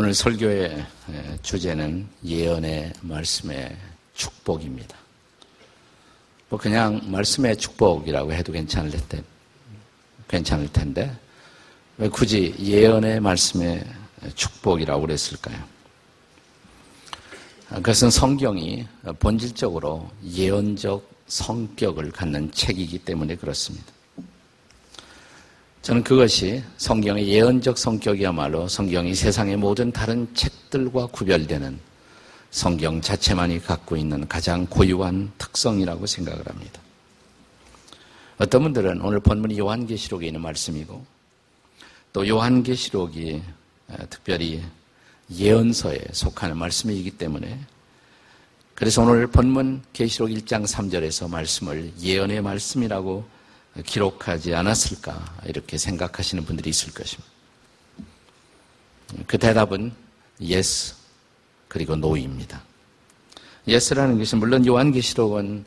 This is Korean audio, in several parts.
오늘 설교의 주제는 예언의 말씀의 축복입니다. 뭐 그냥 말씀의 축복이라고 해도 괜찮을 텐데, 괜찮을 텐데 왜 굳이 예언의 말씀의 축복이라고 그랬을까요? 그것은 성경이 본질적으로 예언적 성격을 갖는 책이기 때문에 그렇습니다. 저는 그것이 성경의 예언적 성격이야말로 성경이 세상의 모든 다른 책들과 구별되는 성경 자체만이 갖고 있는 가장 고유한 특성이라고 생각을 합니다. 어떤 분들은 오늘 본문이 요한계시록에 있는 말씀이고 또 요한계시록이 특별히 예언서에 속하는 말씀이기 때문에 그래서 오늘 본문 계시록 1장 3절에서 말씀을 예언의 말씀이라고 기록하지 않았을까 이렇게 생각하시는 분들이 있을 것입니다. 그 대답은 yes 그리고 no입니다. yes라는 것은 물론 요한계시록은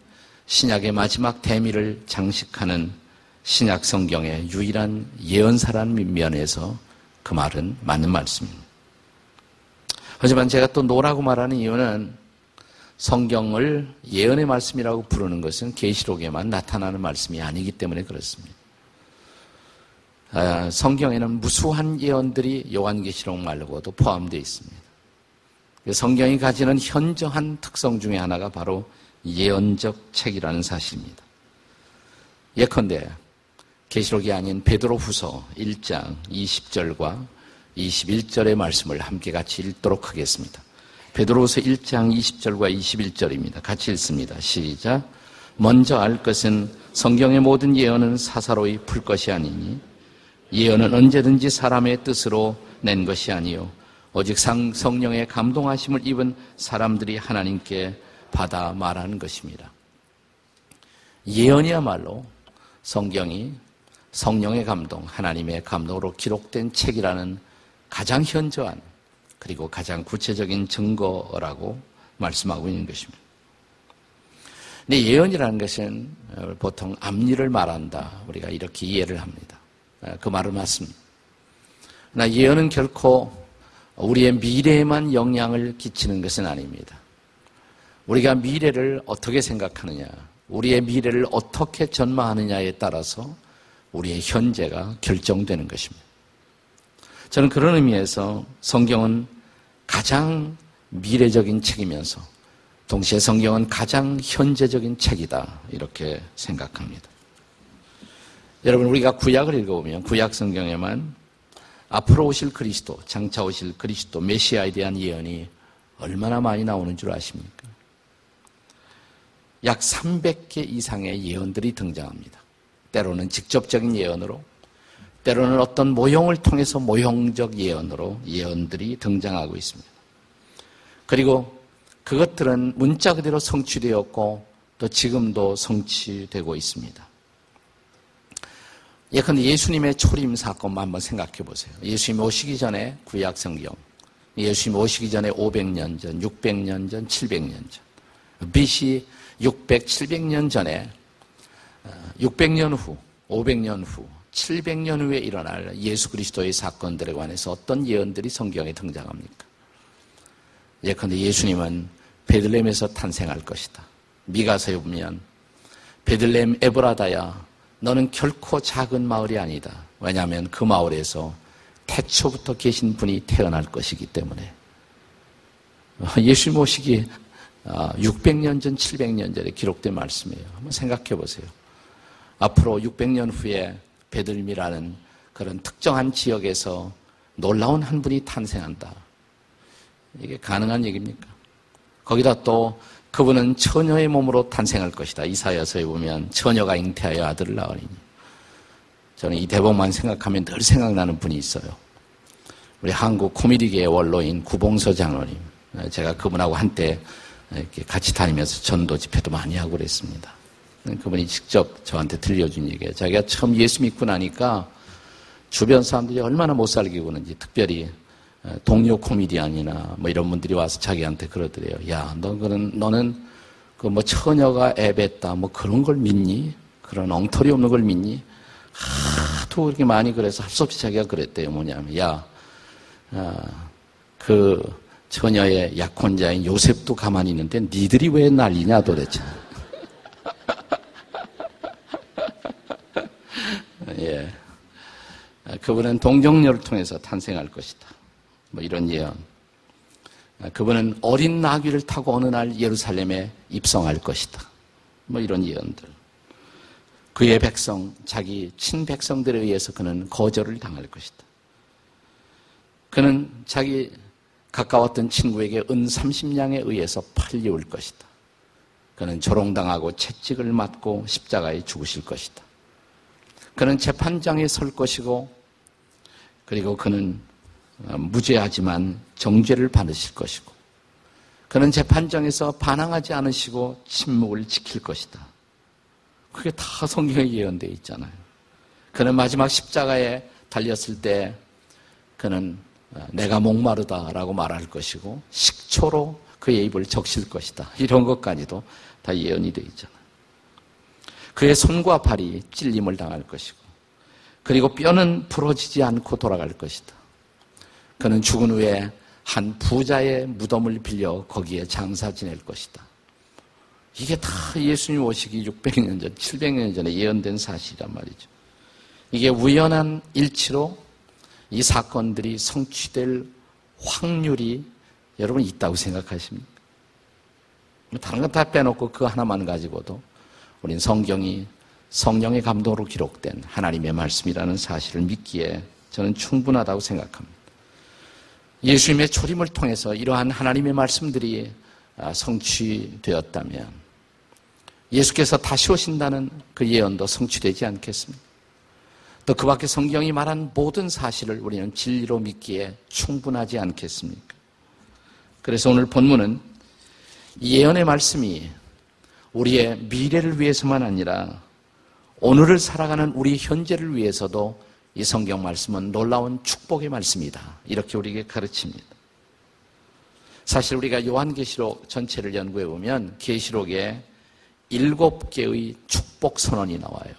신약의 마지막 대미를 장식하는 신약 성경의 유일한 예언사라는 면에서 그 말은 맞는 말씀입니다. 하지만 제가 또 노라고 말하는 이유는 성경을 예언의 말씀이라고 부르는 것은 계시록에만 나타나는 말씀이 아니기 때문에 그렇습니다. 아, 성경에는 무수한 예언들이 요한계시록 말고도 포함되어 있습니다. 성경이 가지는 현저한 특성 중에 하나가 바로 예언적 책이라는 사실입니다. 예컨대 계시록이 아닌 베드로후서 1장 20절과 21절의 말씀을 함께 같이 읽도록 하겠습니다. 베드로후서 1장 20절과 21절입니다. 같이 읽습니다. 시작. 먼저 알 것은 성경의 모든 예언은 사사로이 풀 것이 아니니 예언은 언제든지 사람의 뜻으로 낸 것이 아니요 오직 상, 성령의 감동하심을 입은 사람들이 하나님께 받아 말하는 것입니다. 예언이야말로 성경이 성령의 감동, 하나님의 감동으로 기록된 책이라는 가장 현저한 그리고 가장 구체적인 증거라고 말씀하고 있는 것입니다. 근데 예언이라는 것은 보통 앞일을 말한다. 우리가 이렇게 이해를 합니다. 그 말은 맞습니다. 나 예언은 결코 우리의 미래에만 영향을 끼치는 것은 아닙니다. 우리가 미래를 어떻게 생각하느냐, 우리의 미래를 어떻게 전망하느냐에 따라서 우리의 현재가 결정되는 것입니다. 저는 그런 의미에서 성경은 가장 미래적인 책이면서 동시에 성경은 가장 현재적인 책이다. 이렇게 생각합니다. 여러분, 우리가 구약을 읽어보면 구약 성경에만 앞으로 오실 그리스도, 장차 오실 그리스도, 메시아에 대한 예언이 얼마나 많이 나오는 줄 아십니까? 약 300개 이상의 예언들이 등장합니다. 때로는 직접적인 예언으로, 때로는 어떤 모형을 통해서 모형적 예언으로 예언들이 등장하고 있습니다. 그리고 그것들은 문자 그대로 성취되었고 또 지금도 성취되고 있습니다. 예컨대 예수님의 초림 사건만 한번 생각해 보세요. 예수님 오시기 전에 구약 성경, 예수님 오시기 전에 500년 전, 600년 전, 700년 전, BC 600, 700년 전에 600년 어, 후, 500년 후, 700년 후에 일어날 예수 그리스도의 사건들에 관해서 어떤 예언들이 성경에 등장합니까? 예컨대 예수님은 베들렘에서 탄생할 것이다. 미가서에 보면 베들렘 에브라다야 너는 결코 작은 마을이 아니다. 왜냐하면 그 마을에서 태초부터 계신 분이 태어날 것이기 때문에 예수 모시기 600년 아, 전, 700년 전에 기록된 말씀이에요. 한번 생각해 보세요. 앞으로 600년 후에 베들림이라는 그런 특정한 지역에서 놀라운 한 분이 탄생한다. 이게 가능한 얘기입니까? 거기다 또 그분은 처녀의 몸으로 탄생할 것이다. 이사야서에 보면 처녀가 잉태하여 아들을 낳으리니. 저는 이 대목만 생각하면 늘 생각나는 분이 있어요. 우리 한국 코미디계의 원로인 구봉서 장로님. 제가 그분하고 한때 이렇게 같이 다니면서 전도 집회도 많이 하고 그랬습니다. 그분이 직접 저한테 들려준 얘기예요. 자기가 처음 예수 믿고 나니까 주변 사람들이 얼마나 못 살게 구는지 특별히 동료 코미디언이나 뭐 이런 분들이 와서 자기한테 그러더래요. 야, 너 그런 너는 그 뭐 처녀가 애뱉다 뭐 그런 걸 믿니? 그런 엉터리 없는 걸 믿니? 하도 그렇게 많이 그래서 할 수 없이 자기가 그랬대요. 뭐냐면 야, 아, 그 처녀의 약혼자인 요셉도 가만히 있는데 니들이 왜 난리냐 도대체. 예. 그분은 동정녀를 통해서 탄생할 것이다. 뭐 이런 예언. 그분은 어린 나귀를 타고 어느 날 예루살렘에 입성할 것이다. 뭐 이런 예언들. 그의 백성, 자기 친백성들에 의해서 그는 거절을 당할 것이다. 그는 자기 가까웠던 친구에게 은 30냥에 의해서 팔려올 것이다. 그는 조롱당하고 채찍을 맞고 십자가에 죽으실 것이다. 그는 재판장에 설 것이고 그리고 그는 어, 무죄하지만 정죄를 받으실 것이고 그는 재판장에서 반항하지 않으시고 침묵을 지킬 것이다. 그게 다 성경에 예언되어 있잖아요. 그는 마지막 십자가에 달렸을 때 그는 어, 내가 목마르다라고 말할 것이고 식초로 그의 입을 적실 것이다. 이런 것까지도 다 예언이 되어 있잖아요. 그의 손과 발이 찔림을 당할 것이고 그리고 뼈는 부러지지 않고 돌아갈 것이다. 그는 죽은 후에 한 부자의 무덤을 빌려 거기에 장사 지낼 것이다. 이게 다 예수님 오시기 600년 전, 700년 전에 예언된 사실이란 말이죠. 이게 우연한 일치로 이 사건들이 성취될 확률이 여러분 있다고 생각하십니까? 뭐 다른 건다 빼놓고 그 하나만 가지고도 우린 성경이 성령의 감동으로 기록된 하나님의 말씀이라는 사실을 믿기에 저는 충분하다고 생각합니다. 예수님의 초림을 통해서 이러한 하나님의 말씀들이 아, 성취되었다면 예수께서 다시 오신다는 그 예언도 성취되지 않겠습니까? 또 그 밖에 성경이 말한 모든 사실을 우리는 진리로 믿기에 충분하지 않겠습니까? 그래서 오늘 본문은 예언의 말씀이 우리의 미래를 위해서만 아니라 오늘을 살아가는 우리 현재를 위해서도 이 성경 말씀은 놀라운 축복의 말씀이다. 이렇게 우리에게 가르칩니다. 사실 우리가 요한계시록 전체를 연구해 보면 계시록에 일곱 개의 축복 선언이 나와요.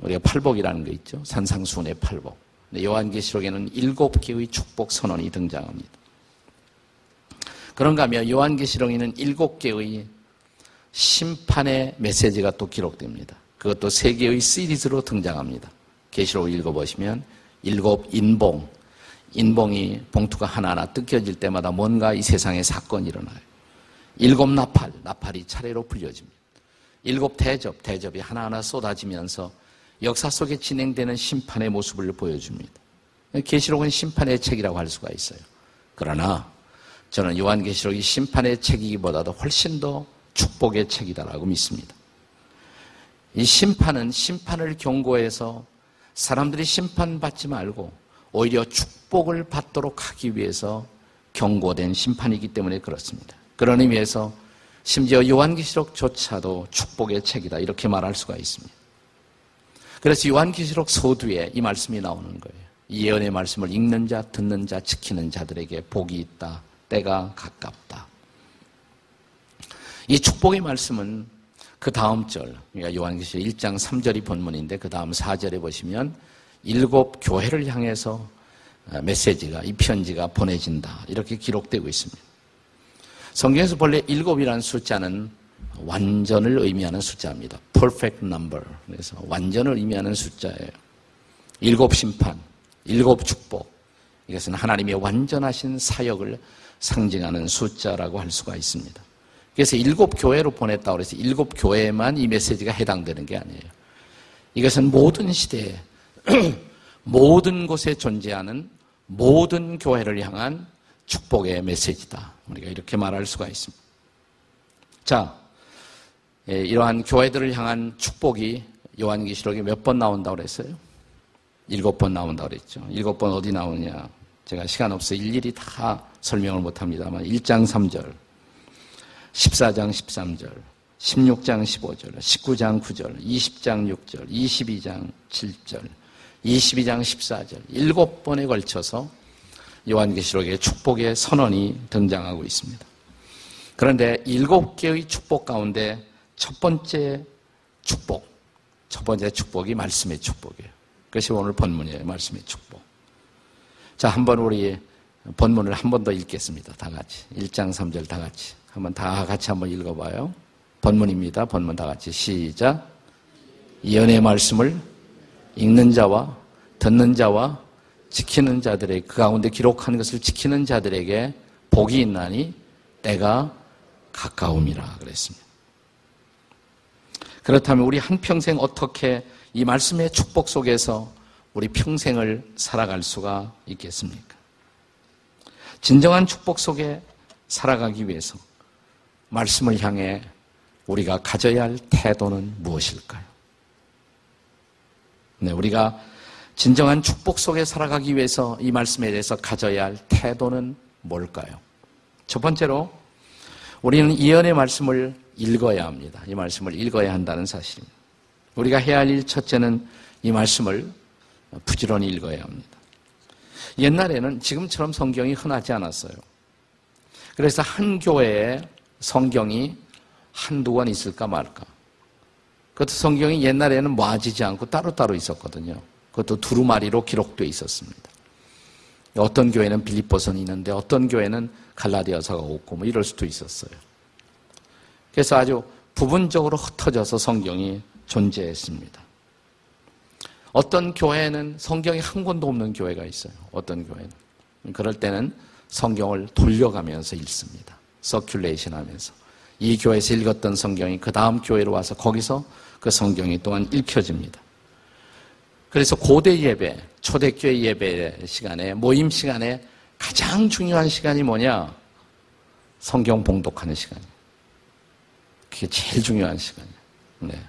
우리가 팔복이라는 거 있죠. 산상수훈의 팔복. 요한계시록에는 일곱 개의 축복 선언이 등장합니다. 그런가 하면 요한계시록에는 일곱 개의 심판의 메시지가 또 기록됩니다. 그것도 세 개의 시리즈로 등장합니다. 계시록 읽어보시면 일곱 인봉, 인봉이 봉투가 하나하나 뜯겨질 때마다 뭔가 이 세상에 사건이 일어나요. 일곱 나팔, 나팔이 차례로 불려집니다. 일곱 대접, 대접이 하나하나 쏟아지면서 역사 속에 진행되는 심판의 모습을 보여줍니다. 계시록은 심판의 책이라고 할 수가 있어요. 그러나 저는 요한계시록이 심판의 책이기보다도 훨씬 더 축복의 책이다라고 믿습니다. 이 심판은 심판을 경고해서 사람들이 심판받지 말고 오히려 축복을 받도록 하기 위해서 경고된 심판이기 때문에 그렇습니다. 그런 의미에서 심지어 요한계시록조차도 축복의 책이다 이렇게 말할 수가 있습니다. 그래서 요한계시록 소두에 이 말씀이 나오는 거예요. 이 예언의 말씀을 읽는 자, 듣는 자, 지키는 자들에게 복이 있다. 때가 가깝다. 이 축복의 말씀은 그 다음 절, 그러니까 요한계시록 1장 3절이 본문인데 그 다음 4절에 보시면 일곱 교회를 향해서 어, 메시지가, 이 편지가 보내진다. 이렇게 기록되고 있습니다. 성경에서 본래 일곱이라는 숫자는 완전을 의미하는 숫자입니다. perfect number. 그래서 완전을 의미하는 숫자예요. 일곱 심판, 일곱 축복. 이것은 하나님의 완전하신 사역을 상징하는 숫자라고 할 수가 있습니다. 그래서 일곱 교회로 보냈다고 해서 일곱 교회에만 이 메시지가 해당되는 게 아니에요. 이것은 모든 시대에 모든 곳에 존재하는 모든 교회를 향한 축복의 메시지다. 우리가 이렇게 말할 수가 있습니다. 자, 예, 이러한 교회들을 향한 축복이 요한계시록에 몇 번 나온다고 그랬어요? 일곱 번 나온다고 그랬죠. 일곱 번 어디 나오냐? 제가 시간 없어 일일이 다 설명을 못 합니다만 1장 3절, 14장 13절, 16장 15절, 19장 9절, 20장 6절, 22장 7절, 22장 14절, 일곱 번에 걸쳐서 요한계시록의 축복의 선언이 등장하고 있습니다. 그런데 일곱 개의 축복 가운데 첫 번째 축복, 첫 번째 축복이 말씀의 축복이에요. 그것이 오늘 본문이에요. 말씀의 축복. 자, 한번 우리 본문을 한 번 더 읽겠습니다. 다 같이. 1장 3절 다 같이. 한번 다 같이 한번 읽어봐요. 본문입니다. 본문 다 같이. 시작. 예언의 말씀을 읽는 자와 듣는 자와 지키는 자들의 그 가운데 기록한 것을 지키는 자들에게 복이 있나니 때가 가까움이라 그랬습니다. 그렇다면 우리 한평생 어떻게 이 말씀의 축복 속에서 우리 평생을 살아갈 수가 있겠습니까? 진정한 축복 속에 살아가기 위해서 말씀을 향해 우리가 가져야 할 태도는 무엇일까요? 네, 우리가 진정한 축복 속에 살아가기 위해서 이 말씀에 대해서 가져야 할 태도는 뭘까요? 첫 번째로 우리는 예언의 말씀을 읽어야 합니다. 이 말씀을 읽어야 한다는 사실입니다. 우리가 해야 할 일 첫째는 이 말씀을 부지런히 읽어야 합니다. 옛날에는 지금처럼 성경이 흔하지 않았어요. 그래서 한 교회에 성경이 한두 권 있을까 말까. 그것도 성경이 옛날에는 모아지지 않고 따로따로 있었거든요. 그것도 두루마리로 기록되어 있었습니다. 어떤 교회는 빌립보선이 있는데 어떤 교회는 갈라디아서가 없고 뭐 이럴 수도 있었어요. 그래서 아주 부분적으로 흩어져서 성경이 존재했습니다. 어떤 교회는 성경이 한 권도 없는 교회가 있어요. 어떤 교회는. 그럴 때는 성경을 돌려가면서 읽습니다. 서큘레이션 하면서. 이 교회에서 읽었던 성경이 그 다음 교회로 와서 거기서 그 성경이 또한 읽혀집니다. 그래서 고대 예배, 초대교회 예배 시간에, 모임 시간에 가장 중요한 시간이 뭐냐? 성경 봉독하는 시간이에요. 그게 제일 중요한 시간이에요. 네.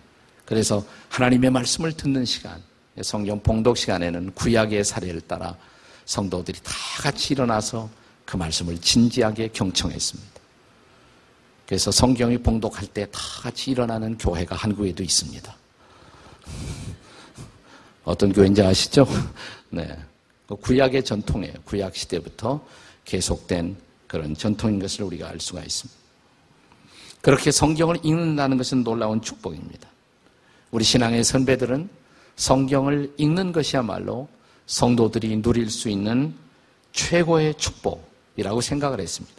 그래서 하나님의 말씀을 듣는 시간, 성경 봉독 시간에는 구약의 사례를 따라 성도들이 다 같이 일어나서 그 말씀을 진지하게 경청했습니다. 그래서 성경이 봉독할 때 다 같이 일어나는 교회가 한국에도 있습니다. 어떤 교회인지 아시죠? 네. 그 구약의 전통이에요. 구약 시대부터 계속된 그런 전통인 것을 우리가 알 수가 있습니다. 그렇게 성경을 읽는다는 것은 놀라운 축복입니다. 우리 신앙의 선배들은 성경을 읽는 것이야말로 성도들이 누릴 수 있는 최고의 축복이라고 생각을 했습니다.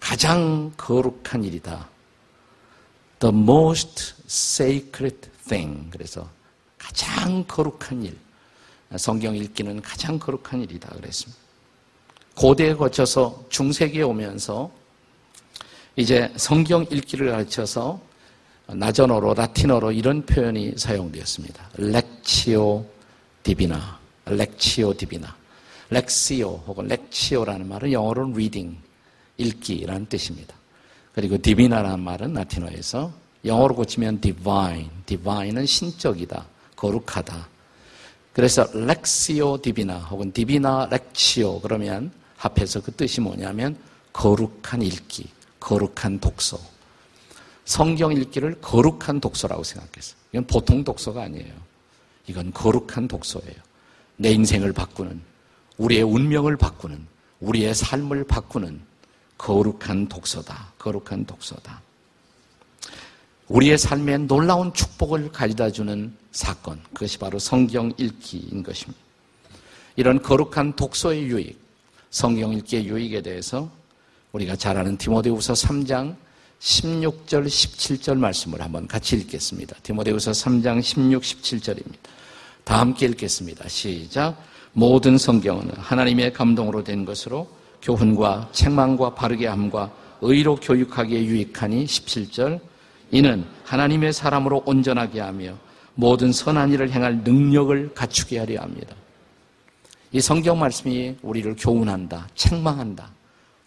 가장 거룩한 일이다. The most sacred thing. 그래서 가장 거룩한 일. 성경 읽기는 가장 거룩한 일이다. 그랬습니다. 고대에 거쳐서 중세기에 오면서 이제 성경 읽기를 가르쳐서 나전어로 라틴어로 이런 표현이 사용되었습니다. 렉치오 divina, lectio divina. lectio 혹은 lectio라는 말은 영어로는 reading, 읽기라는 뜻입니다. 그리고 divina라는 말은 라틴어에서 영어로 고치면 divine, divine은 신적이다, 거룩하다. 그래서 lectio divina 혹은 divina lectio 그러면 합해서 그 뜻이 뭐냐면 거룩한 읽기, 거룩한 독서. 성경 읽기를 거룩한 독서라고 생각했어요. 이건 보통 독서가 아니에요. 이건 거룩한 독서예요. 내 인생을 바꾸는, 우리의 운명을 바꾸는, 우리의 삶을 바꾸는 거룩한 독서다. 거룩한 독서다. 우리의 삶에 놀라운 축복을 가져다 주는 사건. 그것이 바로 성경 읽기인 것입니다. 이런 거룩한 독서의 유익, 성경 읽기의 유익에 대해서 우리가 잘 아는 디모데후서 3장 16절, 17절 말씀을 한번 같이 읽겠습니다. 디모데후서 3장 16, 17절입니다. 다 함께 읽겠습니다. 시작. 모든 성경은 하나님의 감동으로 된 것으로 교훈과 책망과 바르게 함과 의로 교육하기에 유익하니 17절 이는 하나님의 사람으로 온전하게 하며 모든 선한 일을 행할 능력을 갖추게 하려 합니다. 이 성경 말씀이 우리를 교훈한다, 책망한다,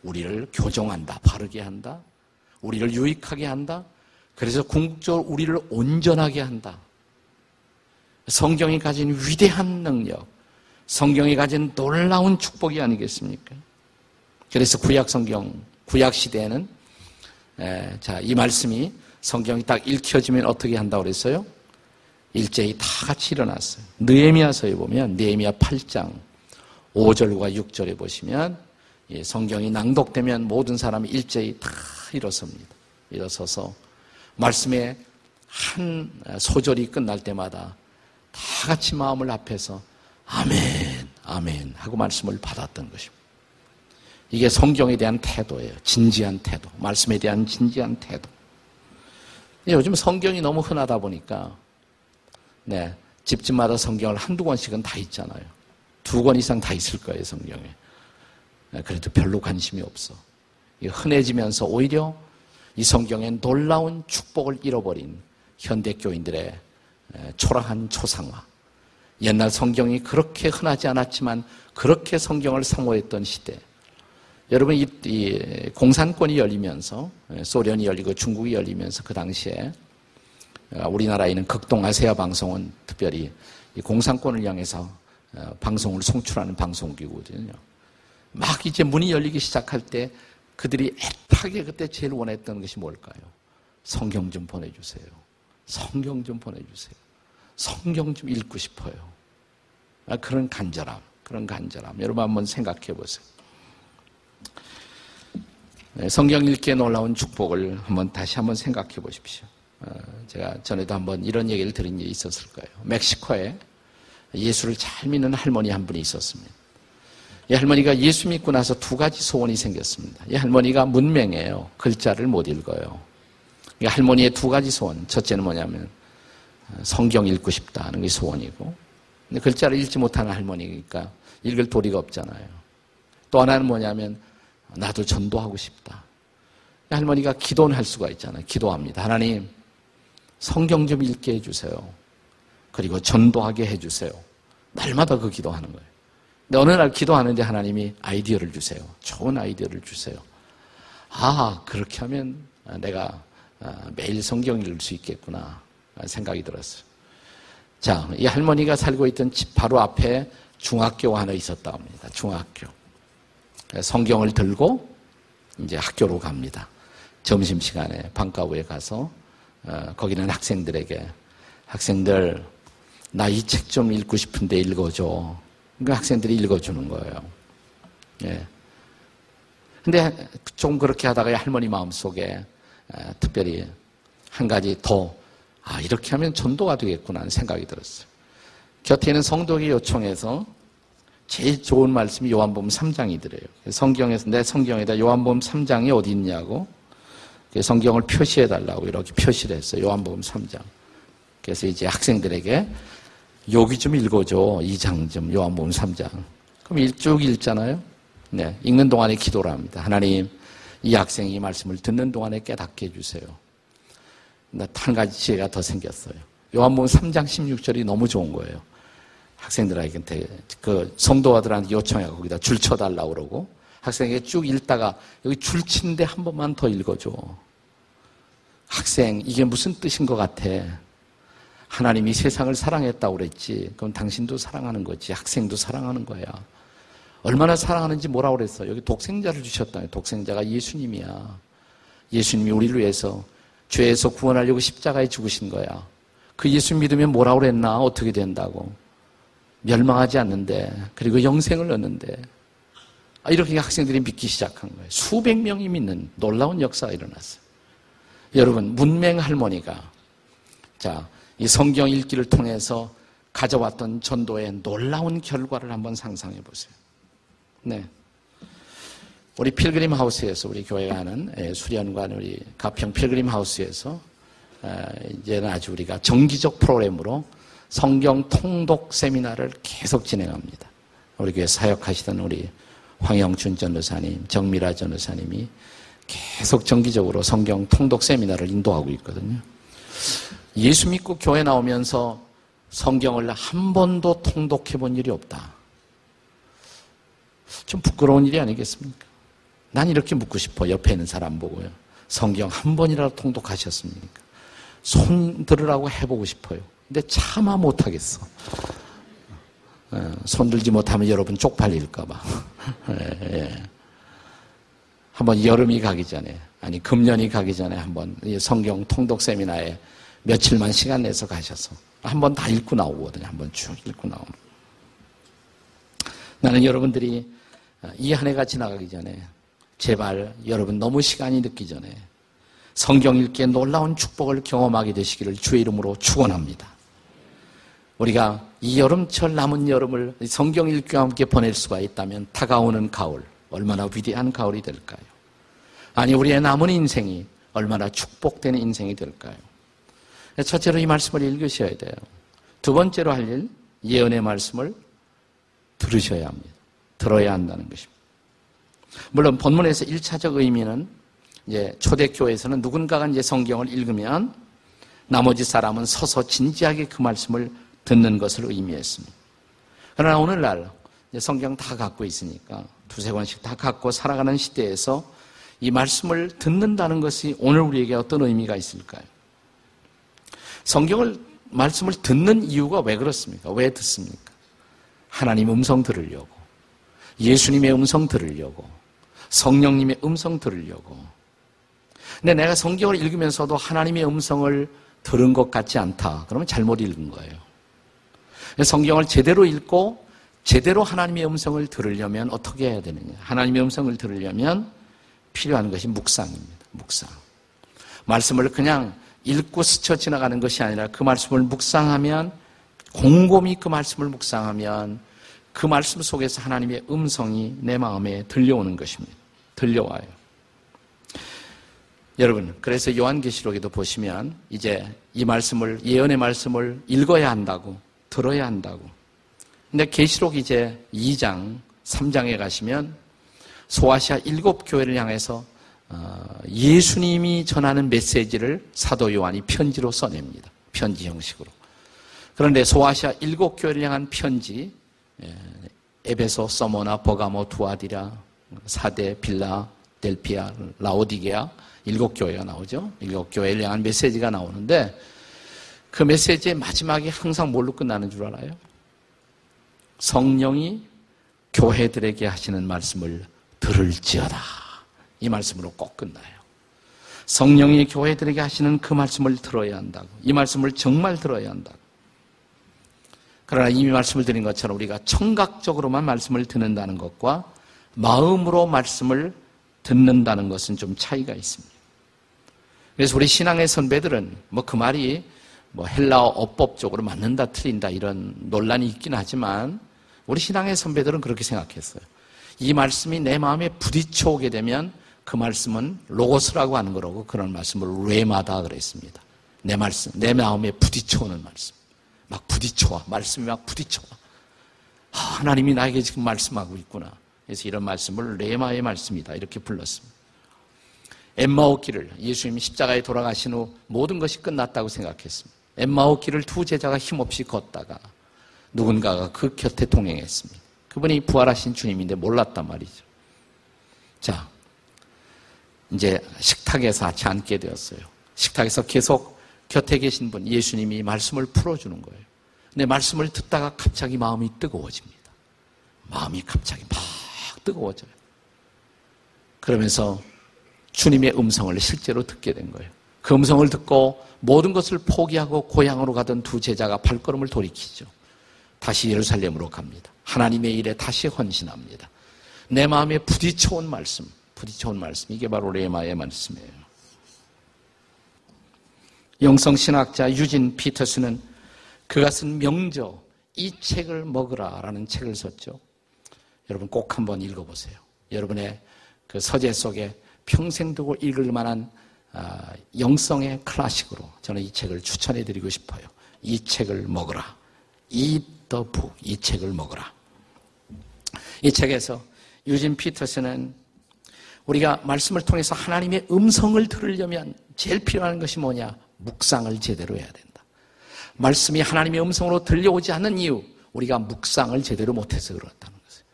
우리를 교정한다, 바르게 한다, 우리를 유익하게 한다. 그래서 궁극적으로 우리를 온전하게 한다. 성경이 가진 위대한 능력, 성경이 가진 놀라운 축복이 아니겠습니까? 그래서 구약 성경, 구약 시대에는 에, 자, 이 말씀이 성경이 딱 읽혀지면 어떻게 한다고 그랬어요? 일제히 다 같이 일어났어요. 느에미아서에 보면 느에미아 8장 5절과 6절에 보시면 성경이 낭독되면 모든 사람이 일제히 다 일어섭니다. 일어서서 말씀의 한 소절이 끝날 때마다 다 같이 마음을 합해서 아멘, 아멘 하고 말씀을 받았던 것입니다. 이게 성경에 대한 태도예요. 진지한 태도. 말씀에 대한 진지한 태도. 요즘 성경이 너무 흔하다 보니까, 네, 집집마다 성경을 한두 권씩은 다 있잖아요. 두 권 이상 다 있을 거예요, 성경에. 네, 그래도 별로 관심이 없어. 흔해지면서 오히려 이 성경에 놀라운 축복을 잃어버린 현대 교인들의 초라한 초상화. 옛날 성경이 그렇게 흔하지 않았지만 그렇게 성경을 사모했던 시대. 여러분 이, 이 공산권이 열리면서 소련이 열리고 중국이 열리면서 그 당시에 어, 우리나라에 있는 극동아세아 방송은 특별히 이 공산권을 향해서 어, 방송을 송출하는 방송기구거든요. 막 이제 문이 열리기 시작할 때 그들이 애타게 그때 제일 원했던 것이 뭘까요? 성경 좀 보내주세요. 성경 좀 보내주세요. 성경 좀 읽고 싶어요. 아, 그런 간절함, 그런 간절함. 여러분 한번 생각해 보세요. 네, 성경 읽기에 놀라운 축복을 한번 다시 한번 생각해 보십시오. 어, 제가 전에도 한번 이런 얘기를 들은 적이 있었을 거예요. 멕시코에 예수를 잘 믿는 할머니 한 분이 있었습니다. 이 할머니가 예수 믿고 나서 두 가지 소원이 생겼습니다. 이 할머니가 문맹이에요. 글자를 못 읽어요. 이 할머니의 두 가지 소원. 첫째는 뭐냐면 어, 성경 읽고 싶다는 게 소원이고 근데 글자를 읽지 못하는 할머니니까 읽을 도리가 없잖아요. 또 하나는 뭐냐면 나도 전도하고 싶다. 할머니가 기도는 할 수가 있잖아요. 기도합니다. 하나님, 성경 좀 읽게 해주세요. 그리고 전도하게 해주세요. 날마다 그 기도하는 거예요. 근데 어느 날 기도하는데 하나님이 아이디어를 주세요. 좋은 아이디어를 주세요. 아, 그렇게 하면 내가 매일 성경 읽을 수 있겠구나 생각이 들었어요. 자, 이 할머니가 살고 있던 집 바로 앞에 중학교 하나 있었다 합니다. 중학교. 성경을 들고 이제 학교로 갑니다. 점심시간에 방과후에 가서 어, 거기는 학생들에게 학생들 나 이 책 좀 읽고 싶은데 읽어줘. 그러니까 학생들이 읽어주는 거예요. 예. 근데 좀 그렇게 하다가 할머니 마음속에 특별히 한 가지 더, 아, 이렇게 하면 전도가 되겠구나 하는 생각이 들었어요. 곁에 있는 성도에게 요청해서 제일 좋은 말씀이 요한복음 3장이더래요. 성경에서 내 성경에다 요한복음 3장이 어디 있냐고 성경을 표시해 달라고 이렇게 표시를 했어요. 요한복음 3장. 그래서 이제 학생들에게 여기 좀 읽어줘. 2장 좀 요한복음 3장. 그럼 쭉 읽잖아요. 네, 읽는 동안에 기도를 합니다. 하나님, 이 학생이 이 말씀을 듣는 동안에 깨닫게 해주세요. 한 가지 지혜가 더 생겼어요. 요한복음 3장 16절이 너무 좋은 거예요. 학생들에게 그 성도아들한테 요청해 거기다 줄 쳐달라고 그러고 학생에게 쭉 읽다가 여기 줄 치는데 한 번만 더 읽어줘. 학생 이게 무슨 뜻인 것 같아? 하나님이 세상을 사랑했다고 그랬지. 그럼 당신도 사랑하는 거지. 학생도 사랑하는 거야. 얼마나 사랑하는지 뭐라고 그랬어. 여기 독생자를 주셨다. 독생자가 예수님이야. 예수님이 우리를 위해서 죄에서 구원하려고 십자가에 죽으신 거야. 그 예수 믿으면 뭐라고 그랬나? 어떻게 된다고. 멸망하지 않는데 그리고 영생을 얻는데 아, 이렇게 학생들이 믿기 시작한 거예요. 수백 명이 믿는 놀라운 역사가 일어났어요. 여러분 문맹 할머니가 자 이 성경 읽기를 통해서 가져왔던 전도의 놀라운 결과를 한번 상상해 보세요. 네. 우리 필그림 하우스에서 우리 교회가 하는 예, 수련관 우리 가평 필그림 하우스에서 이제는 아주 우리가 정기적 프로그램으로 성경 통독 세미나를 계속 진행합니다. 우리 교회 사역하시던 우리 황영춘 전도사님, 정미라 전도사님이 계속 정기적으로 성경 통독 세미나를 인도하고 있거든요. 예수 믿고 교회 나오면서 성경을 한 번도 통독해 본 일이 없다. 좀 부끄러운 일이 아니겠습니까? 난 이렇게 묻고 싶어. 옆에 있는 사람 보고요. 성경 한 번이라도 통독하셨습니까? 손 들으라고 해보고 싶어요. 근데 차마 못하겠어. 예, 손들지 못하면 여러분 쪽팔릴까봐. 예, 예. 한번 여름이 가기 전에, 아니, 금년이 가기 전에 한번 성경 통독 세미나에 며칠만 시간 내서 가셔서 한번 다 읽고 나오거든요. 한번 쭉 읽고 나오는. 나는 여러분들이 이 한 해가 지나가기 전에 제발 여러분 너무 시간이 늦기 전에 성경 읽기에 놀라운 축복을 경험하게 되시기를 주의 이름으로 축원합니다. 우리가 이 여름철 남은 여름을 성경 읽기와 함께 보낼 수가 있다면 다가오는 가을, 얼마나 위대한 가을이 될까요? 아니, 우리의 남은 인생이 얼마나 축복되는 인생이 될까요? 첫째로 이 말씀을 읽으셔야 돼요. 두 번째로 할 일, 예언의 말씀을 들으셔야 합니다. 들어야 한다는 것입니다. 물론 본문에서 1차적 의미는 이제 초대교회에서는 누군가가 이제 성경을 읽으면 나머지 사람은 서서 진지하게 그 말씀을 듣는 것을 의미했습니다. 그러나 오늘날 성경 다 갖고 있으니까 두세 권씩 다 갖고 살아가는 시대에서 이 말씀을 듣는다는 것이 오늘 우리에게 어떤 의미가 있을까요? 성경을 말씀을 듣는 이유가 왜 그렇습니까? 왜 듣습니까? 하나님 음성 들으려고 예수님의 음성 들으려고 성령님의 음성 들으려고 근데 내가 성경을 읽으면서도 하나님의 음성을 들은 것 같지 않다. 그러면 잘못 읽은 거예요. 성경을 제대로 읽고 제대로 하나님의 음성을 들으려면 어떻게 해야 되느냐? 하나님의 음성을 들으려면 필요한 것이 묵상입니다. 묵상. 말씀을 그냥 읽고 스쳐 지나가는 것이 아니라 그 말씀을 묵상하면 곰곰이 그 말씀을 묵상하면 그 말씀 속에서 하나님의 음성이 내 마음에 들려오는 것입니다. 들려와요. 여러분, 그래서 요한계시록에도 보시면 이제 이 말씀을 예언의 말씀을 읽어야 한다고 들어야 한다고. 근데 계시록 이제 2장, 3장에 가시면 소아시아 일곱 교회를 향해서 어, 예수님이 전하는 메시지를 사도 요한이 편지로 써냅니다. 편지 형식으로. 그런데 소아시아 일곱 교회를 향한 편지, 예, 에베소, 서모나, 버가모, 두아디라, 사대, 빌라, 델피아, 라오디게아 일곱 교회가 나오죠. 일곱 교회를 향한 메시지가 나오는데 그 메시지의 마지막이 항상 뭘로 끝나는 줄 알아요? 성령이 교회들에게 하시는 말씀을 들을지어다. 이 말씀으로 꼭 끝나요. 성령이 교회들에게 하시는 그 말씀을 들어야 한다고. 이 말씀을 정말 들어야 한다고. 그러나 이미 말씀을 드린 것처럼 우리가 청각적으로만 말씀을 듣는다는 것과 마음으로 말씀을 듣는다는 것은 좀 차이가 있습니다. 그래서 우리 신앙의 선배들은 뭐 그 말이 뭐 헬라어 어법적으로 맞는다 틀린다 이런 논란이 있긴 하지만 우리 신앙의 선배들은 그렇게 생각했어요. 이 말씀이 내 마음에 부딪혀 오게 되면 그 말씀은 로고스라고 하는 거라고 그런 말씀을 레마다 그랬습니다. 내 말씀, 내 마음에 부딪혀 오는 말씀. 막 부딪혀 와. 말씀이 막 부딪혀 와. 아, 하나님이 나에게 지금 말씀하고 있구나. 그래서 이런 말씀을 레마의 말씀이다. 이렇게 불렀습니다. 엠마오 길을 예수님이 십자가에 돌아가신 후 모든 것이 끝났다고 생각했습니다. 엠마오 길을 두 제자가 힘없이 걷다가 누군가가 그 곁에 동행했습니다. 그분이 부활하신 주님인데 몰랐단 말이죠. 자, 이제 식탁에서 같이 앉게 되었어요. 식탁에서 계속 곁에 계신 분, 예수님이 말씀을 풀어주는 거예요. 근데 말씀을 듣다가 갑자기 마음이 뜨거워집니다. 마음이 갑자기 막 뜨거워져요. 그러면서 주님의 음성을 실제로 듣게 된 거예요. 그 음성을 듣고 모든 것을 포기하고 고향으로 가던 두 제자가 발걸음을 돌이키죠. 다시 예루살렘으로 갑니다. 하나님의 일에 다시 헌신합니다. 내 마음에 부딪혀온 말씀, 부딪혀온 말씀, 이게 바로 레마의 말씀이에요. 영성 신학자 유진 피터스는 그가 쓴 명저, 이 책을 먹으라 라는 책을 썼죠. 여러분 꼭 한번 읽어보세요. 여러분의 그 서재 속에 평생 두고 읽을 만한 아, 영성의 클래식으로 저는 이 책을 추천해 드리고 싶어요. 이 책을 먹으라. 이 더북, 이 책을 먹으라. 이 책에서 유진 피터스는 우리가 말씀을 통해서 하나님의 음성을 들으려면 제일 필요한 것이 뭐냐? 묵상을 제대로 해야 된다. 말씀이 하나님의 음성으로 들려오지 않는 이유, 우리가 묵상을 제대로 못해서 그렇다는 것이에요.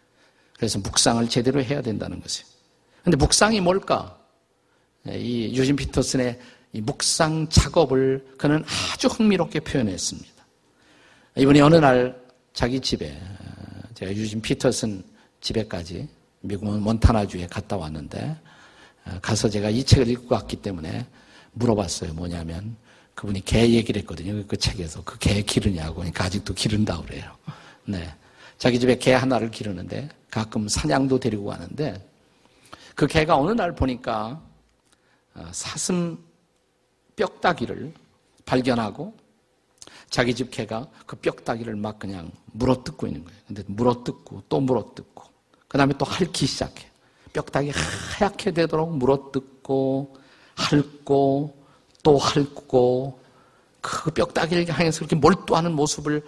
그래서 묵상을 제대로 해야 된다는 것이에요. 근데 묵상이 뭘까? 네, 이 유진 피터슨의 이 묵상 작업을 그는 아주 흥미롭게 표현했습니다. 이번에 어느 날 자기 집에 제가 유진 피터슨 집에까지 미국 몬타나주에 갔다 왔는데 가서 제가 이 책을 읽고 왔기 때문에 물어봤어요. 뭐냐면 그분이 개 얘기를 했거든요. 그 책에서 그 개 기르냐고 그러니까 아직도 기른다 그래요. 네. 자기 집에 개 하나를 기르는데 가끔 사냥도 데리고 가는데 그 개가 어느 날 보니까 어, 사슴 뼈다귀를 발견하고 자기 집 개가 그 뼈다귀를 막 그냥 물어뜯고 있는 거예요. 근데 물어뜯고 또 물어뜯고 그 다음에 또 핥기 시작해. 뼈다귀 하얗게 되도록 물어뜯고 핥고 또 핥고 그 뼈다귀를 향해서 그렇게 몰두하는 모습을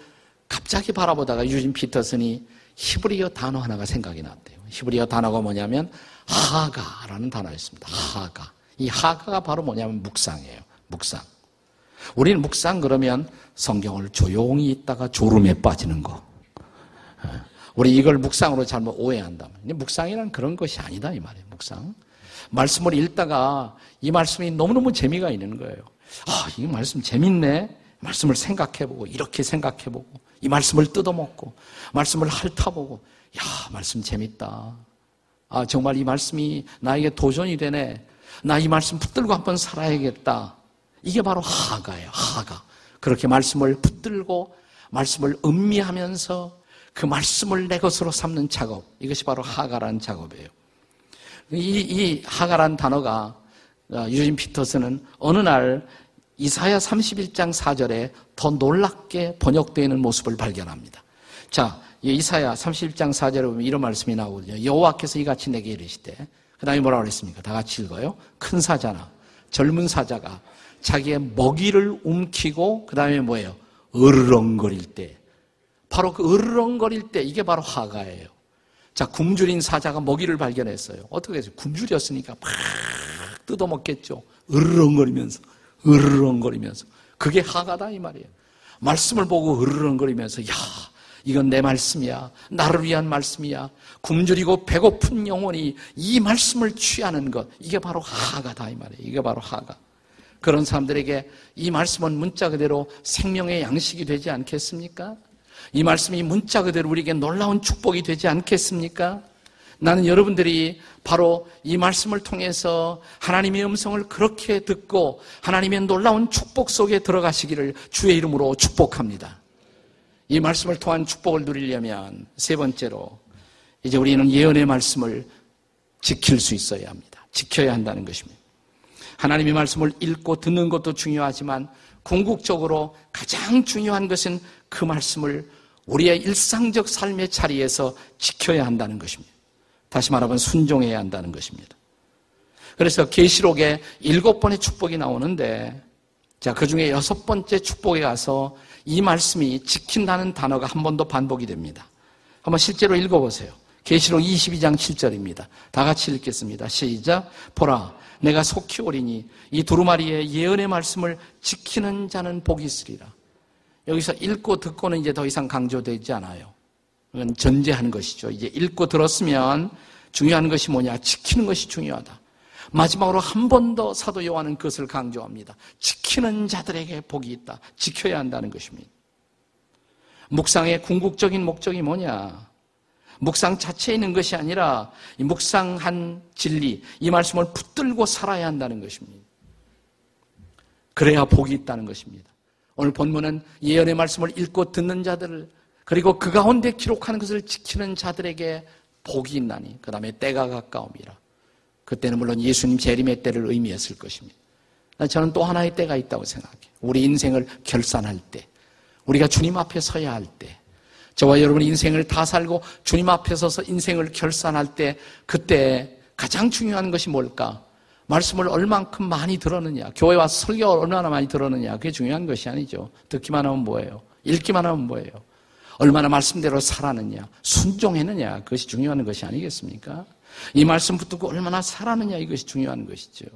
갑자기 바라보다가 유진 피터슨이 히브리어 단어 하나가 생각이 났대요. 히브리어 단어가 뭐냐면 하가라는 단어였습니다. 하가. 이 하가가 바로 뭐냐면 묵상이에요. 묵상. 우리는 묵상 그러면 성경을 조용히 있다가 졸음에 빠지는 거. 예. 우리 이걸 묵상으로 잘못 오해한다. 묵상이란 그런 것이 아니다 이 말이에요. 묵상. 말씀을 읽다가 이 말씀이 너무너무 재미가 있는 거예요. 아, 이 말씀 재밌네. 말씀을 생각해보고 이렇게 생각해보고 이 말씀을 뜯어먹고 말씀을 핥아보고 야 말씀 재밌다. 아 정말 이 말씀이 나에게 도전이 되네. 나 이 말씀 붙들고 한번 살아야겠다. 이게 바로 하가예요. 하가. 그렇게 말씀을 붙들고 말씀을 음미하면서 그 말씀을 내 것으로 삼는 작업. 이것이 바로 하가라는 작업이에요. 이, 이 하가란 단어가 어, 유진 피터스는 어느 날 이사야 31장 4절에 더 놀랍게 번역되는 모습을 발견합니다. 자, 이사야 31장 4절에 보면 이런 말씀이 나오거든요. 여호와께서 이같이 내게 이르시되 그 다음에 뭐라고 그랬습니까? 다 같이 읽어요. 큰 사자나 젊은 사자가 자기의 먹이를 움키고 그 다음에 뭐예요? 으르렁거릴 때 바로 그 으르렁거릴 때 이게 바로 화가예요. 자, 굶주린 사자가 먹이를 발견했어요. 어떻게 했어요? 굶주렸으니까 막 뜯어먹겠죠. 으르렁거리면서 으르렁거리면서 그게 하가다 이 말이에요. 말씀을 보고 으르렁거리면서 야 이건 내 말씀이야. 나를 위한 말씀이야. 굶주리고 배고픈 영혼이 이 말씀을 취하는 것 이게 바로 하가다 이 말이에요. 이게 바로 하가. 그런 사람들에게 이 말씀은 문자 그대로 생명의 양식이 되지 않겠습니까? 이 말씀이 문자 그대로 우리에게 놀라운 축복이 되지 않겠습니까? 나는 여러분들이 바로 이 말씀을 통해서 하나님의 음성을 그렇게 듣고 하나님의 놀라운 축복 속에 들어가시기를 주의 이름으로 축복합니다. 이 말씀을 통한 축복을 누리려면 세 번째로 이제 우리는 예언의 말씀을 지킬 수 있어야 합니다. 지켜야 한다는 것입니다. 하나님의 말씀을 읽고 듣는 것도 중요하지만 궁극적으로 가장 중요한 것은 그 말씀을 우리의 일상적 삶의 자리에서 지켜야 한다는 것입니다. 다시 말하면 순종해야 한다는 것입니다. 그래서 계시록에 일곱 번의 축복이 나오는데 자, 그 중에 여섯 번째 축복에 가서 이 말씀이 지킨다는 단어가 한 번 더 반복이 됩니다. 한번 실제로 읽어보세요. 계시록 22장 7절입니다. 다 같이 읽겠습니다. 시작. 보라, 내가 속히 오리니 이 두루마리의 예언의 말씀을 지키는 자는 복이 있으리라. 여기서 읽고 듣고는 이제 더 이상 강조되지 않아요. 그건 전제하는 것이죠. 이제 읽고 들었으면 중요한 것이 뭐냐? 지키는 것이 중요하다. 마지막으로 한 번 더 사도 요한은 그것을 강조합니다. 지키는 자들에게 복이 있다. 지켜야 한다는 것입니다. 묵상의 궁극적인 목적이 뭐냐? 묵상 자체에 있는 것이 아니라 이 묵상한 진리, 이 말씀을 붙들고 살아야 한다는 것입니다. 그래야 복이 있다는 것입니다. 오늘 본문은 예언의 말씀을 읽고 듣는 자들을 그리고 그 가운데 기록하는 것을 지키는 자들에게 복이 있나니 그 다음에 때가 가까움이라. 그때는 물론 예수님 재림의 때를 의미했을 것입니다. 저는 또 하나의 때가 있다고 생각해요. 우리 인생을 결산할 때, 우리가 주님 앞에 서야 할 때, 저와 여러분 인생을 다 살고 주님 앞에 서서 인생을 결산할 때, 그때 가장 중요한 것이 뭘까? 말씀을 얼만큼 많이 들었느냐, 교회 와서 설교 얼마나 많이 들었느냐, 그게 중요한 것이 아니죠. 듣기만 하면 뭐예요? 읽기만 하면 뭐예요? 얼마나 말씀대로 살았느냐, 순종했느냐, 그것이 중요한 것이 아니겠습니까? 이 말씀 붙들고 얼마나 살았느냐, 이것이 중요한 것이죠.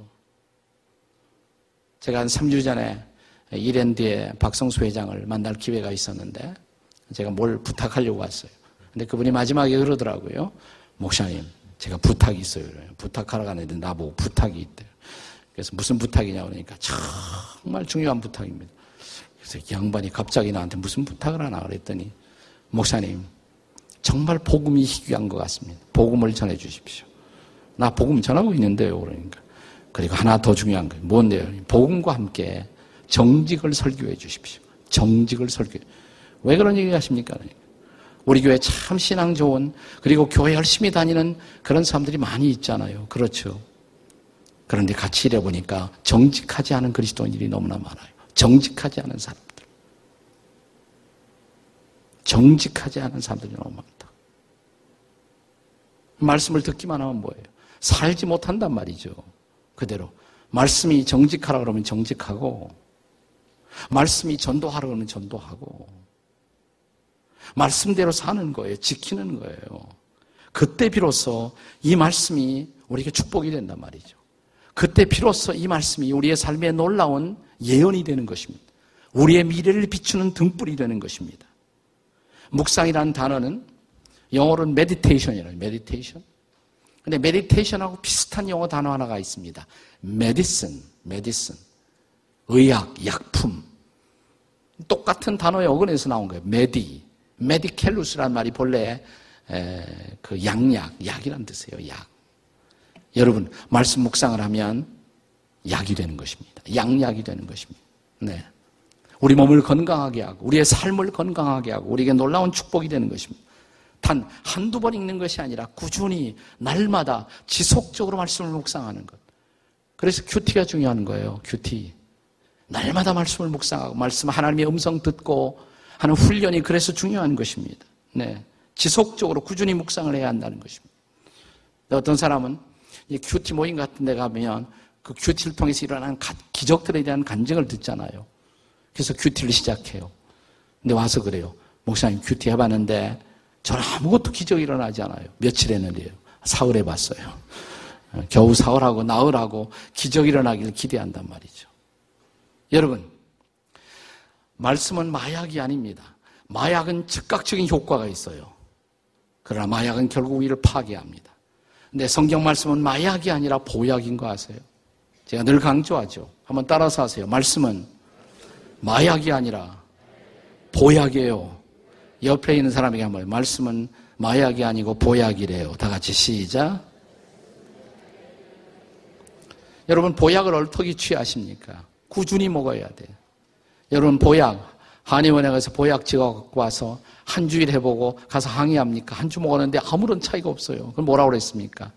제가 한 3주 전에 이랜드의 박성수 회장을 만날 기회가 있었는데, 제가 뭘 부탁하려고 왔어요. 근데 그분이 마지막에 그러더라고요. 목사님, 제가 부탁이 있어요. 부탁하러 가는데 나보고 부탁이 있대요. 그래서 무슨 부탁이냐 그러니까 정말 중요한 부탁입니다. 그래서 양반이 갑자기 나한테 무슨 부탁을 하나 그랬더니 목사님, 정말 복음이 희귀한 것 같습니다. 복음을 전해 주십시오. 나 복음 전하고 있는데요. 그러니까. 그리고 하나 더 중요한 거예요. 뭔데요? 복음과 함께 정직을 설교해 주십시오. 정직을 설교. 왜 그런 얘기 하십니까? 우리 교회 참 신앙 좋은, 그리고 교회 열심히 다니는 그런 사람들이 많이 있잖아요. 그렇죠. 그런데 같이 일해 보니까 정직하지 않은 그리스도인들이 너무나 많아요. 정직하지 않은 사람. 정직하지 않은 사람들이 너무 많다. 말씀을 듣기만 하면 뭐예요? 살지 못한단 말이죠. 그대로. 말씀이 정직하라 그러면 정직하고, 말씀이 전도하라 그러면 전도하고, 말씀대로 사는 거예요. 지키는 거예요. 그때 비로소 이 말씀이 우리에게 축복이 된단 말이죠. 그때 비로소 이 말씀이 우리의 삶에 놀라운 예언이 되는 것입니다. 우리의 미래를 비추는 등불이 되는 것입니다. 묵상이라는 단어는 영어로는 meditation이라는 meditation. 근데 meditation하고 비슷한 영어 단어 하나가 있습니다. medicine, medicine. 의약, 약품. 똑같은 단어의 어근에서 나온 거예요. medi. 메디켈루스라는 말이 본래 그 양약, 약이란 뜻이에요. 약. 여러분, 말씀 묵상을 하면 약이 되는 것입니다. 양약이 되는 것입니다. 네. 우리 몸을 건강하게 하고, 우리의 삶을 건강하게 하고, 우리에게 놀라운 축복이 되는 것입니다. 단, 한두 번 읽는 것이 아니라 꾸준히, 날마다 지속적으로 말씀을 묵상하는 것. 그래서 QT가 중요한 거예요, QT. 날마다 말씀을 묵상하고, 말씀 하나님의 음성 듣고 하는 훈련이 그래서 중요한 것입니다. 네. 지속적으로 꾸준히 묵상을 해야 한다는 것입니다. 어떤 사람은 이 QT 모임 같은 데 가면 그 QT를 통해서 일어난 기적들에 대한 간증을 듣잖아요. 그래서 QT를 시작해요. 근데 와서 그래요. 목사님 QT 해봤는데 저는 아무것도 기적이 일어나지 않아요. 며칠 했는데요. 사흘 해봤어요. 겨우 사흘하고 나흘하고 기적이 일어나기를 기대한단 말이죠. 여러분, 말씀은 마약이 아닙니다. 마약은 즉각적인 효과가 있어요. 그러나 마약은 결국 우리를 파괴합니다. 근데 성경 말씀은 마약이 아니라 보약인 거 아세요? 제가 늘 강조하죠. 한번 따라서 하세요. 말씀은 마약이 아니라 보약이에요. 옆에 있는 사람에게 한번 말씀은 마약이 아니고 보약이래요. 다 같이 시작. 여러분 보약을 얼토기 취하십니까? 꾸준히 먹어야 돼요. 여러분 보약 한의원에 가서 보약 찍어 갖고 와서 한 주일 해보고 가서 항의합니까? 한 주 먹었는데 아무런 차이가 없어요. 그럼 뭐라고 그랬습니까?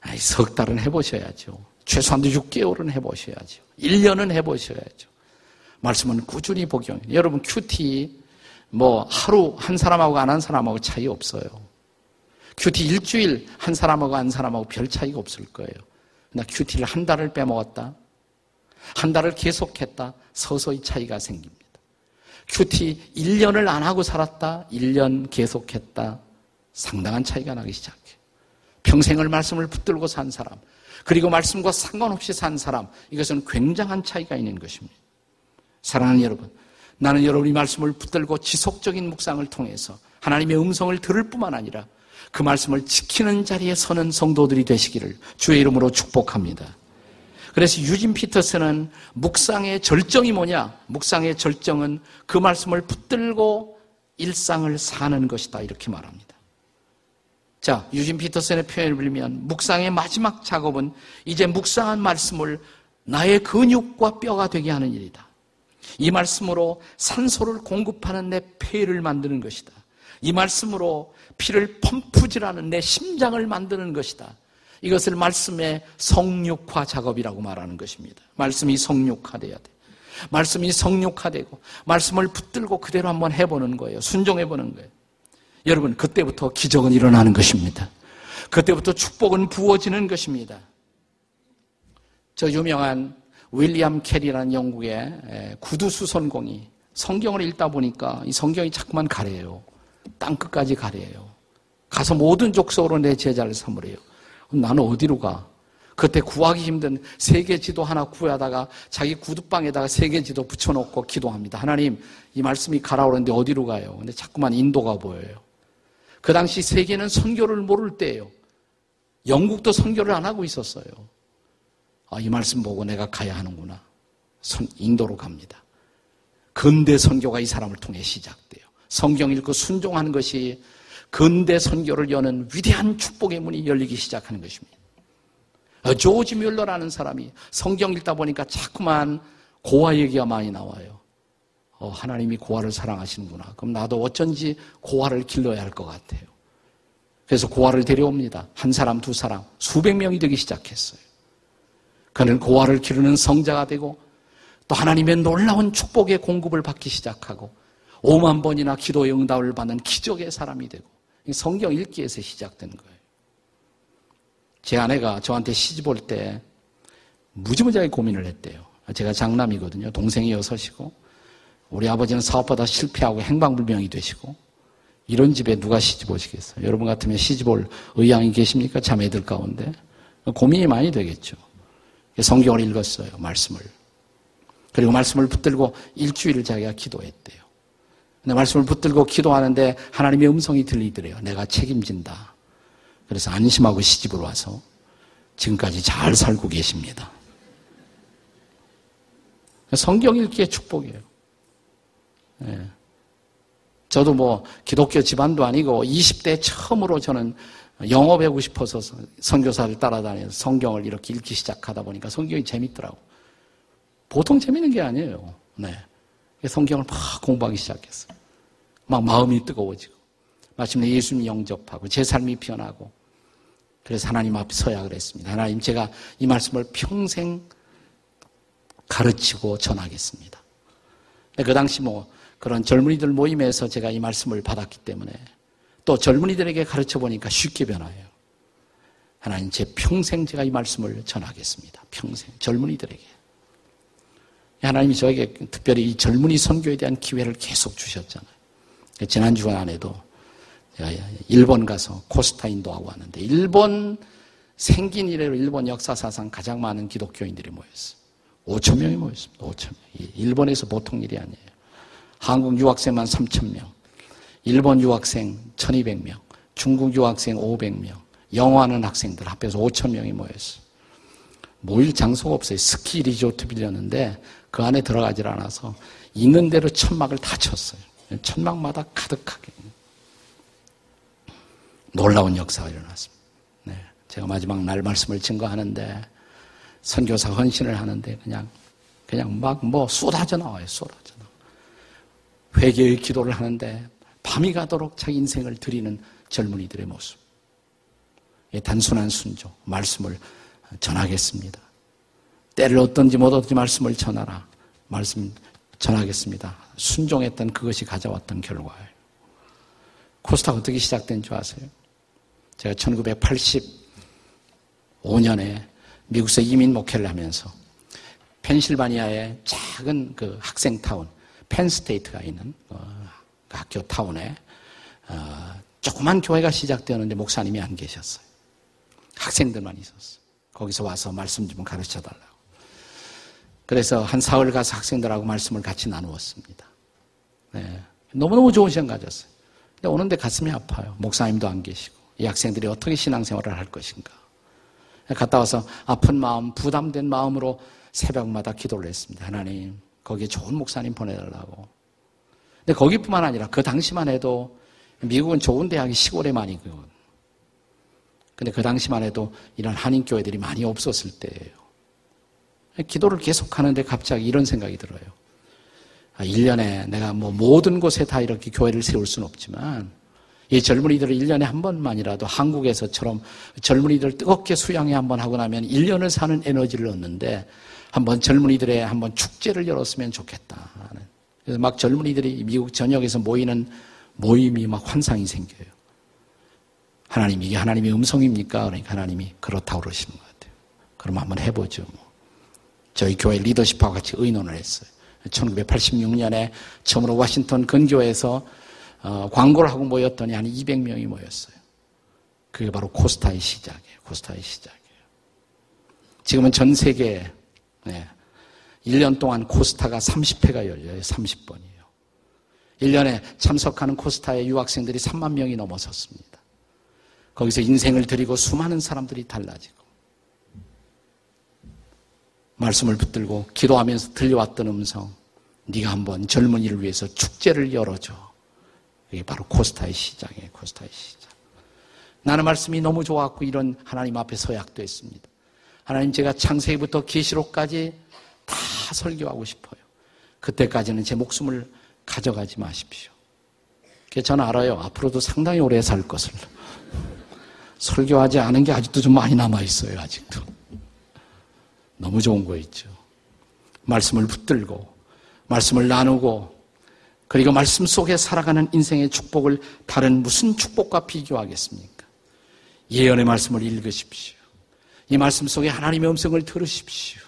아이, 석 달은 해보셔야죠. 최소한도 6개월은 해보셔야죠. 1년은 해보셔야죠. 말씀은 꾸준히 복용. 여러분 QT 뭐 하루 한 사람하고 안 한 사람하고 차이 없어요. QT 일주일 한 사람하고 안 사람하고 별 차이가 없을 거예요. 나 QT를 한 달을 빼먹었다. 한 달을 계속했다. 서서히 차이가 생깁니다. 큐티 1년을 안 하고 살았다. 1년 계속했다. 상당한 차이가 나기 시작해요. 평생을 말씀을 붙들고 산 사람, 그리고 말씀과 상관없이 산 사람, 이것은 굉장한 차이가 있는 것입니다. 사랑하는 여러분, 나는 여러분이 말씀을 붙들고 지속적인 묵상을 통해서 하나님의 음성을 들을 뿐만 아니라 그 말씀을 지키는 자리에 서는 성도들이 되시기를 주의 이름으로 축복합니다. 그래서 유진 피터스는 묵상의 절정이 뭐냐? 묵상의 절정은 그 말씀을 붙들고 일상을 사는 것이다. 이렇게 말합니다. 자, 유진 피터슨의 표현을 빌면 묵상의 마지막 작업은 이제 묵상한 말씀을 나의 근육과 뼈가 되게 하는 일이다. 이 말씀으로 산소를 공급하는 내 폐를 만드는 것이다. 이 말씀으로 피를 펌프질하는 내 심장을 만드는 것이다. 이것을 말씀의 성육화 작업이라고 말하는 것입니다. 말씀이 성육화돼야 돼. 말씀이 성육화되고 말씀을 붙들고 그대로 한번 해보는 거예요. 순종해보는 거예요. 여러분 그때부터 기적은 일어나는 것입니다. 그때부터 축복은 부어지는 것입니다. 저 유명한 윌리엄 캐리라는 영국의 구두 수선공이 성경을 읽다 보니까 이 성경이 자꾸만 가래요. 땅 끝까지 가래요. 가서 모든 족속으로 내 제자를 삼으래요. 나는 어디로 가? 그때 구하기 힘든 세계 지도 하나 구하다가 자기 구두방에다가 세계 지도 붙여놓고 기도합니다. 하나님, 이 말씀이 가라 오는데 어디로 가요? 근데 자꾸만 인도가 보여요. 그 당시 세계는 선교를 모를 때예요. 영국도 선교를 안 하고 있었어요. 아, 이 말씀 보고 내가 가야 하는구나. 선, 인도로 갑니다. 근대 선교가 이 사람을 통해 시작돼요. 성경 읽고 순종하는 것이 근대 선교를 여는 위대한 축복의 문이 열리기 시작하는 것입니다. 어, 조지 뮬러라는 사람이 성경 읽다 보니까 자꾸만 고아 얘기가 많이 나와요. 어, 하나님이 고아를 사랑하시는구나. 그럼 나도 어쩐지 고아를 길러야 할 것 같아요. 그래서 고아를 데려옵니다. 한 사람, 두 사람, 수백 명이 되기 시작했어요. 그는 고아를 기르는 성자가 되고 또 하나님의 놀라운 축복의 공급을 받기 시작하고 5만 번이나 기도의 응답을 받는 기적의 사람이 되고 성경 읽기에서 시작된 거예요. 제 아내가 저한테 시집 올 때 무지무지하게 고민을 했대요. 제가 장남이거든요. 동생이 여섯이고 우리 아버지는 사업하다 실패하고 행방불명이 되시고 이런 집에 누가 시집 오시겠어요? 여러분 같으면 시집 올 의향이 계십니까? 자매들 가운데 고민이 많이 되겠죠. 성경을 읽었어요. 말씀을. 그리고 말씀을 붙들고 일주일을 자기가 기도했대요. 근데 말씀을 붙들고 기도하는데 하나님의 음성이 들리더래요. 내가 책임진다. 그래서 안심하고 시집으로 와서 지금까지 잘 살고 계십니다. 성경 읽기의 축복이에요. 네. 저도 뭐 기독교 집안도 아니고 20대 처음으로 저는 배우고 싶어서 선교사를 따라다니면서 성경을 이렇게 읽기 시작하다 보니까 성경이 재밌더라고. 보통 재밌는 게 아니에요. 네. 성경을 막 공부하기 시작했어요. 막 마음이 뜨거워지고 마침내 예수님 영접하고 제 삶이 변하고 그래서 하나님 앞에 서야 그랬습니다. 하나님 제가 이 말씀을 평생 가르치고 전하겠습니다. 그 당시 뭐 그런 젊은이들 모임에서 제가 이 말씀을 받았기 때문에 또 젊은이들에게 가르쳐 보니까 쉽게 변화해요. 하나님 제 평생 제가 이 말씀을 전하겠습니다. 평생 젊은이들에게. 하나님이 저에게 특별히 이 젊은이 선교에 대한 기회를 계속 주셨잖아요. 지난 주간 안에도 일본 가서 코스타 인도하고 왔는데 일본 생긴 이래로 일본 역사사상 가장 많은 기독교인들이 모였어요. 5천 명이 모였습니다. 5천 명. 일본에서 보통 일이 아니에요. 한국 유학생만 3천 명, 일본 유학생 1,200명, 중국 유학생 500명, 영어하는 학생들 합해서 5천 명이 모였어요. 모일 장소가 없어요. 스키 리조트 빌렸는데 그 안에 들어가질 않아서 있는 대로 천막을 다 쳤어요. 천막마다 가득하게. 놀라운 역사가 일어났습니다. 네. 제가 마지막 날 말씀을 증거하는데 선교사 헌신을 하는데 그냥 그냥 막 뭐 쏟아져 나와요. 쏟아져 나와. 회개의 기도를 하는데 밤이 가도록 자기 인생을 드리는 젊은이들의 모습. 단순한 순종, 말씀을 전하겠습니다. 때를 어떤지 못 어떤지 말씀을 전하라. 말씀 전하겠습니다. 순종했던 그것이 가져왔던 결과예요. 코스타가 어떻게 시작된 줄 아세요? 제가 1985년에 미국에서 이민 목회를 하면서 펜실바니아의 작은 그 학생 타운, 펜스테이트가 있는 어, 그 학교 타운에 어, 조그만 교회가 시작되었는데 목사님이 안 계셨어요. 학생들만 있었어요. 거기서 와서 말씀 좀 가르쳐 달라고. 그래서 한 사흘 가서 학생들하고 말씀을 같이 나누었습니다. 네. 너무너무 좋은 시간 가졌어요. 근데 오는데 가슴이 아파요. 목사님도 안 계시고. 이 학생들이 어떻게 신앙생활을 할 것인가. 갔다 와서 아픈 마음, 부담된 마음으로 새벽마다 기도를 했습니다. 하나님, 거기에 좋은 목사님 보내달라고. 근데 거기뿐만 아니라 그 당시만 해도 미국은 좋은 대학이 시골에 많이 있거든. 근데 그 당시만 해도 이런 한인교회들이 많이 없었을 때예요. 기도를 계속 하는데 갑자기 이런 생각이 들어요. 아, 1년에 내가 뭐 모든 곳에 다 이렇게 교회를 세울 수는 없지만 이 젊은이들을 1년에 한 번만이라도 한국에서처럼 젊은이들 뜨겁게 수양회 한 번 하고 나면 1년을 사는 에너지를 얻는데 한번 젊은이들의 한번 축제를 열었으면 좋겠다. 그래서 막 젊은이들이 미국 전역에서 모이는 모임이 막 환상이 생겨요. 하나님, 이게 하나님의 음성입니까? 그러니까 하나님이 그렇다고 그러시는 것 같아요. 그럼 한번 해보죠. 뭐. 저희 교회 리더십하고 같이 의논을 했어요. 1986년에 처음으로 워싱턴 근교에서 어, 광고를 하고 모였더니 한 200명이 모였어요. 그게 바로 코스타의 시작이에요. 코스타의 시작이에요. 지금은 전 세계에 네, 1년 동안 코스타가 30회가 열려요. 30번이에요. 1년에 참석하는 코스타의 유학생들이 3만 명이 넘어섰습니다. 거기서 인생을 드리고 수많은 사람들이 달라지고 말씀을 붙들고 기도하면서 들려왔던 음성 네가 한번 젊은이를 위해서 축제를 열어줘. 이게 바로 코스타의 시작이에요. 코스타의 시작. 나는 말씀이 너무 좋았고 이런 하나님 앞에 서약도 했습니다. 하나님 제가 창세기부터 계시록까지 다 설교하고 싶어요. 그때까지는 제 목숨을 가져가지 마십시오. 저는 알아요. 앞으로도 상당히 오래 살 것을. 설교하지 않은 게 아직도 좀 많이 남아 있어요. 아직도. 너무 좋은 거 있죠. 말씀을 붙들고, 말씀을 나누고, 그리고 말씀 속에 살아가는 인생의 축복을 다른 무슨 축복과 비교하겠습니까? 예언의 말씀을 읽으십시오. 이 말씀 속에 하나님의 음성을 들으십시오.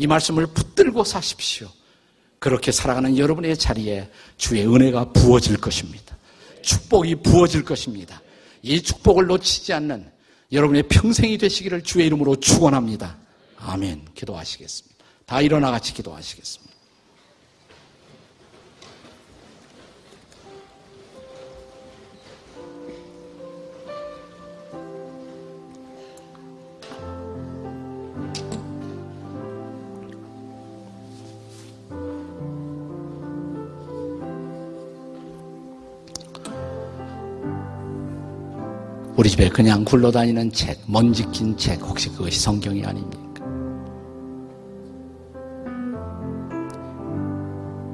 이 말씀을 붙들고 사십시오. 그렇게 살아가는 여러분의 자리에 주의 은혜가 부어질 것입니다. 축복이 부어질 것입니다. 이 축복을 놓치지 않는 여러분의 평생이 되시기를 주의 이름으로 축원합니다. 아멘. 기도하시겠습니다. 다 일어나 같이 기도하시겠습니다. 우리 집에 그냥 굴러다니는 책, 먼지 낀 책, 혹시 그것이 성경이 아닙니까?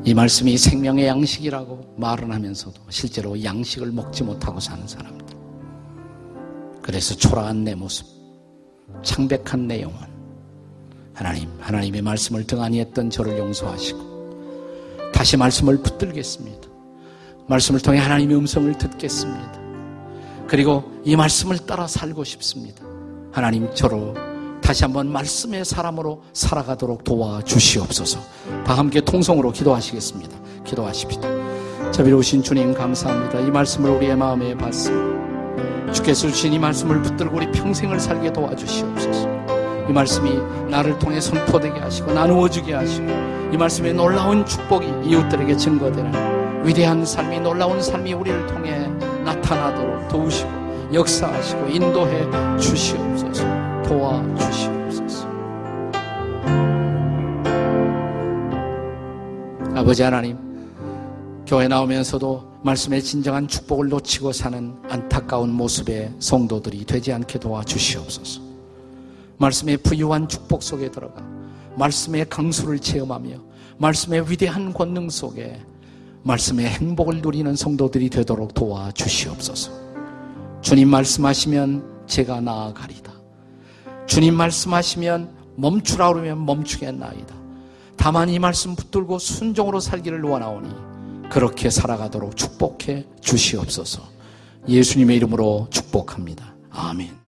이 말씀이 생명의 양식이라고 말은 하면서도 실제로 양식을 먹지 못하고 사는 사람들. 그래서 초라한 내 모습, 창백한 내 영혼. 하나님, 하나님의 말씀을 등한히 했던 저를 용서하시고, 다시 말씀을 붙들겠습니다. 말씀을 통해 하나님의 음성을 듣겠습니다. 그리고 이 말씀을 따라 살고 싶습니다. 하나님 저로 다시 한번 말씀의 사람으로 살아가도록 도와주시옵소서. 다 함께 통성으로 기도하시겠습니다. 기도하십시다. 자비로우신 주님 감사합니다. 이 말씀을 우리의 마음에 받습니다. 주께서 주신 이 말씀을 붙들고 우리 평생을 살게 도와주시옵소서. 이 말씀이 나를 통해 선포되게 하시고 나누어주게 하시고 이 말씀의 놀라운 축복이 이웃들에게 증거되는 위대한 삶이 놀라운 삶이 우리를 통해 나타나도록 도우시고 역사하시고 인도해 주시옵소서. 도와주시옵소서. 아버지 하나님 교회 나오면서도 말씀의 진정한 축복을 놓치고 사는 안타까운 모습의 성도들이 되지 않게 도와주시옵소서. 말씀의 부유한 축복 속에 들어가 말씀의 강수를 체험하며 말씀의 위대한 권능 속에 말씀의 행복을 누리는 성도들이 되도록 도와주시옵소서. 주님 말씀하시면 제가 나아가리다. 주님 말씀하시면 멈추라 그러면 멈추겠나이다. 다만 이 말씀 붙들고 순종으로 살기를 원하오니 그렇게 살아가도록 축복해 주시옵소서. 예수님의 이름으로 축복합니다. 아멘.